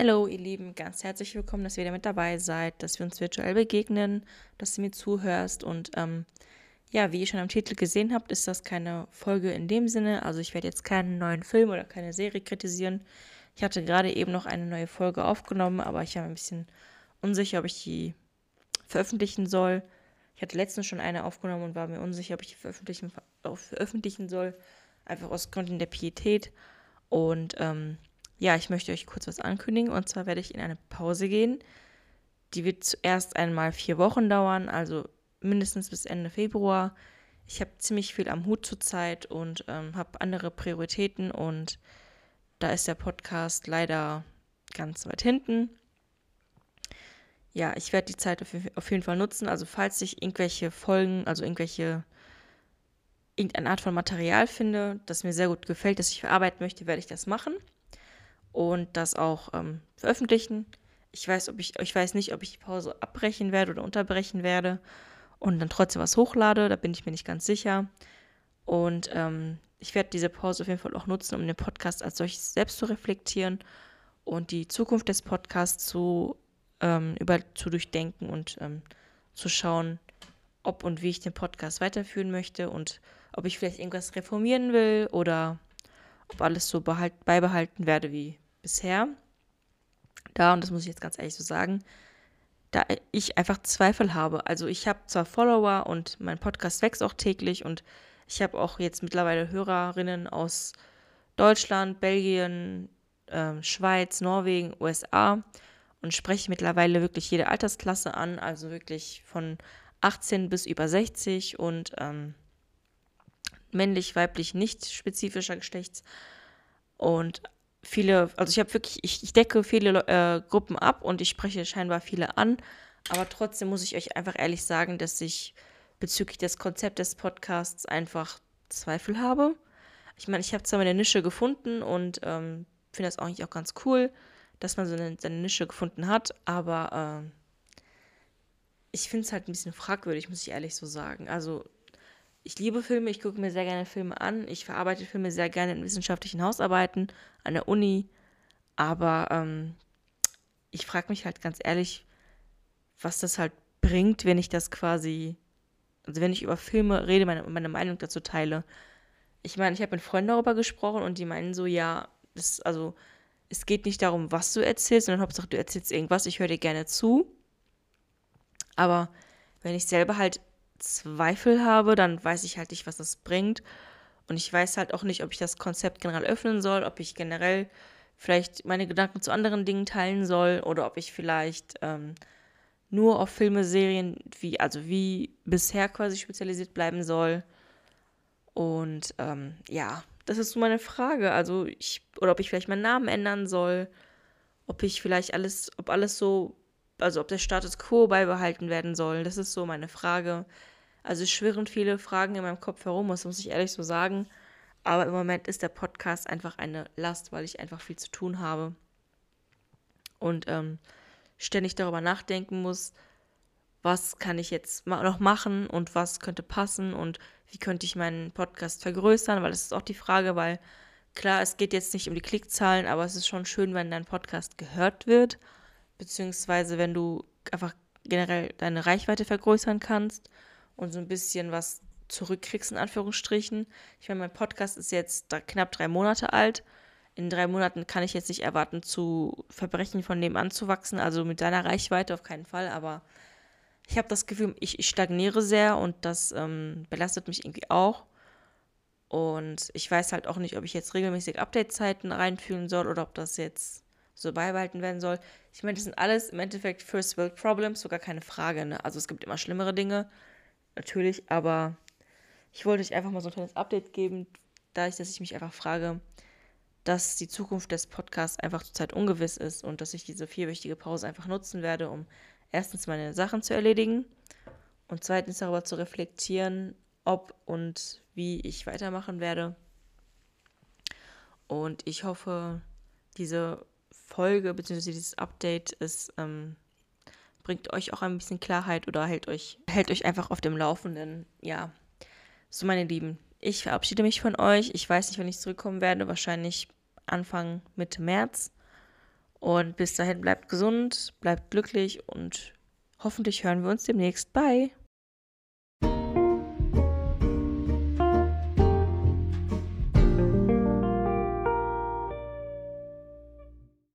Hallo, ihr Lieben, ganz herzlich willkommen, dass ihr wieder mit dabei seid, dass wir uns virtuell begegnen, dass du mir zuhörst. Und ähm, ja, wie ihr schon am Titel gesehen habt, ist das keine Folge in dem Sinne. Also ich werde jetzt keinen neuen Film oder keine Serie kritisieren. Ich hatte gerade eben noch eine neue Folge aufgenommen, aber ich war ein bisschen unsicher, ob ich die veröffentlichen soll. Ich hatte letztens schon eine aufgenommen und war mir unsicher, ob ich die veröffentlichen, veröffentlichen soll. Einfach aus Gründen der Pietät. Und ähm, ja, ich möchte euch kurz was ankündigen. Und zwar werde ich in eine Pause gehen. Die wird zuerst einmal vier Wochen dauern, also mindestens bis Ende Februar. Ich habe ziemlich viel am Hut zurzeit und ähm, habe andere Prioritäten und da ist der Podcast leider ganz weit hinten. Ja, ich werde die Zeit auf jeden Fall nutzen. Also falls ich irgendwelche Folgen, also irgendwelche irgendeine Art von Material finde, das mir sehr gut gefällt, das ich verarbeiten möchte, werde ich das machen und das auch ähm, veröffentlichen. Ich weiß, ob ich, ich weiß nicht, ob ich die Pause abbrechen werde oder unterbrechen werde und dann trotzdem was hochlade. Da bin ich mir nicht ganz sicher. Und ähm, ich werde diese Pause auf jeden Fall auch nutzen, um den Podcast als solches selbst zu reflektieren und die Zukunft des Podcasts zu, ähm, über, zu durchdenken und ähm, zu schauen, ob und wie ich den Podcast weiterführen möchte und ob ich vielleicht irgendwas reformieren will oder ob alles so behalt, beibehalten werde wie bisher. Da, und das muss ich jetzt ganz ehrlich so sagen, da ich einfach Zweifel habe. Also ich habe zwar Follower und mein Podcast wächst auch täglich und ich habe auch jetzt mittlerweile Hörerinnen aus Deutschland, Belgien, äh, Schweiz, Norwegen, USA und spreche mittlerweile wirklich jede Altersklasse an, also wirklich von 18 bis über 60 und ähm, männlich, weiblich, nicht spezifischer Geschlechts. Und viele, also ich habe wirklich, ich, ich, decke viele äh, Gruppen ab und ich spreche scheinbar viele an. Aber trotzdem muss ich euch einfach ehrlich sagen, dass ich bezüglich des Konzepts des Podcasts einfach Zweifel habe. Ich meine, ich habe zwar meine Nische gefunden und ähm, finde das eigentlich auch ganz cool, dass man so eine, seine Nische gefunden hat, aber äh, ich finde es halt ein bisschen fragwürdig, muss ich ehrlich so sagen. Also ich liebe Filme, ich gucke mir sehr gerne Filme an, ich verarbeite Filme sehr gerne in wissenschaftlichen Hausarbeiten an der Uni, aber ähm, ich frage mich halt ganz ehrlich, was das halt bringt, wenn ich das quasi, also wenn ich über Filme rede, meine, meine Meinung dazu teile. Ich meine, ich habe mit Freunden darüber gesprochen und die meinen so, ja, das, also es geht nicht darum, was du erzählst, sondern Hauptsache du erzählst irgendwas, ich höre dir gerne zu. Aber wenn ich selber halt Zweifel habe, dann weiß ich halt nicht, was das bringt. Und ich weiß halt auch nicht, ob ich das Konzept generell öffnen soll, ob ich generell vielleicht meine Gedanken zu anderen Dingen teilen soll oder ob ich vielleicht ähm, nur auf Filme, Serien, wie, also wie bisher quasi spezialisiert bleiben soll. Und ähm, ja, das ist so meine Frage. Also ich, oder ob ich vielleicht meinen Namen ändern soll, ob ich vielleicht alles, ob alles so also ob der Status quo beibehalten werden soll. Das ist so meine Frage. Also es schwirren viele Fragen in meinem Kopf herum, das muss ich ehrlich so sagen. Aber im Moment ist der Podcast einfach eine Last, weil ich einfach viel zu tun habe. Und ähm, ständig darüber nachdenken muss, was kann ich jetzt noch machen und was könnte passen und wie könnte ich meinen Podcast vergrößern, weil das ist auch die Frage, weil klar, es geht jetzt nicht um die Klickzahlen, aber es ist schon schön, wenn dein Podcast gehört wird beziehungsweise wenn du einfach generell deine Reichweite vergrößern kannst und so ein bisschen was zurückkriegst, in Anführungsstrichen. Ich meine, mein Podcast ist jetzt knapp drei Monate alt. In drei Monaten kann ich jetzt nicht erwarten, zu Verbrechen von nebenan zu wachsen, also mit deiner Reichweite auf keinen Fall, aber ich habe das Gefühl, ich, ich, stagniere sehr und das ähm, belastet mich irgendwie auch. Und ich weiß halt auch nicht, ob ich jetzt regelmäßig Update-Zeiten reinführen soll oder ob das jetzt so beibehalten werden soll. Ich meine, das sind alles im Endeffekt First World Problems, sogar keine Frage. Ne? Also es gibt immer schlimmere Dinge, natürlich, aber ich wollte euch einfach mal so ein kleines Update geben, dadurch, dass ich mich einfach frage, dass die Zukunft des Podcasts einfach zurzeit ungewiss ist und dass ich diese vierwöchige Pause einfach nutzen werde, um erstens meine Sachen zu erledigen und zweitens darüber zu reflektieren, ob und wie ich weitermachen werde. Und ich hoffe, diese Folge bzw. dieses Update ist, ähm, bringt euch auch ein bisschen Klarheit oder hält euch, hält euch einfach auf dem Laufenden. Ja, so meine Lieben, ich verabschiede mich von euch. Ich weiß nicht, wann ich zurückkommen werde. Wahrscheinlich Anfang Mitte März. Und bis dahin bleibt gesund, bleibt glücklich und hoffentlich hören wir uns demnächst. Bye!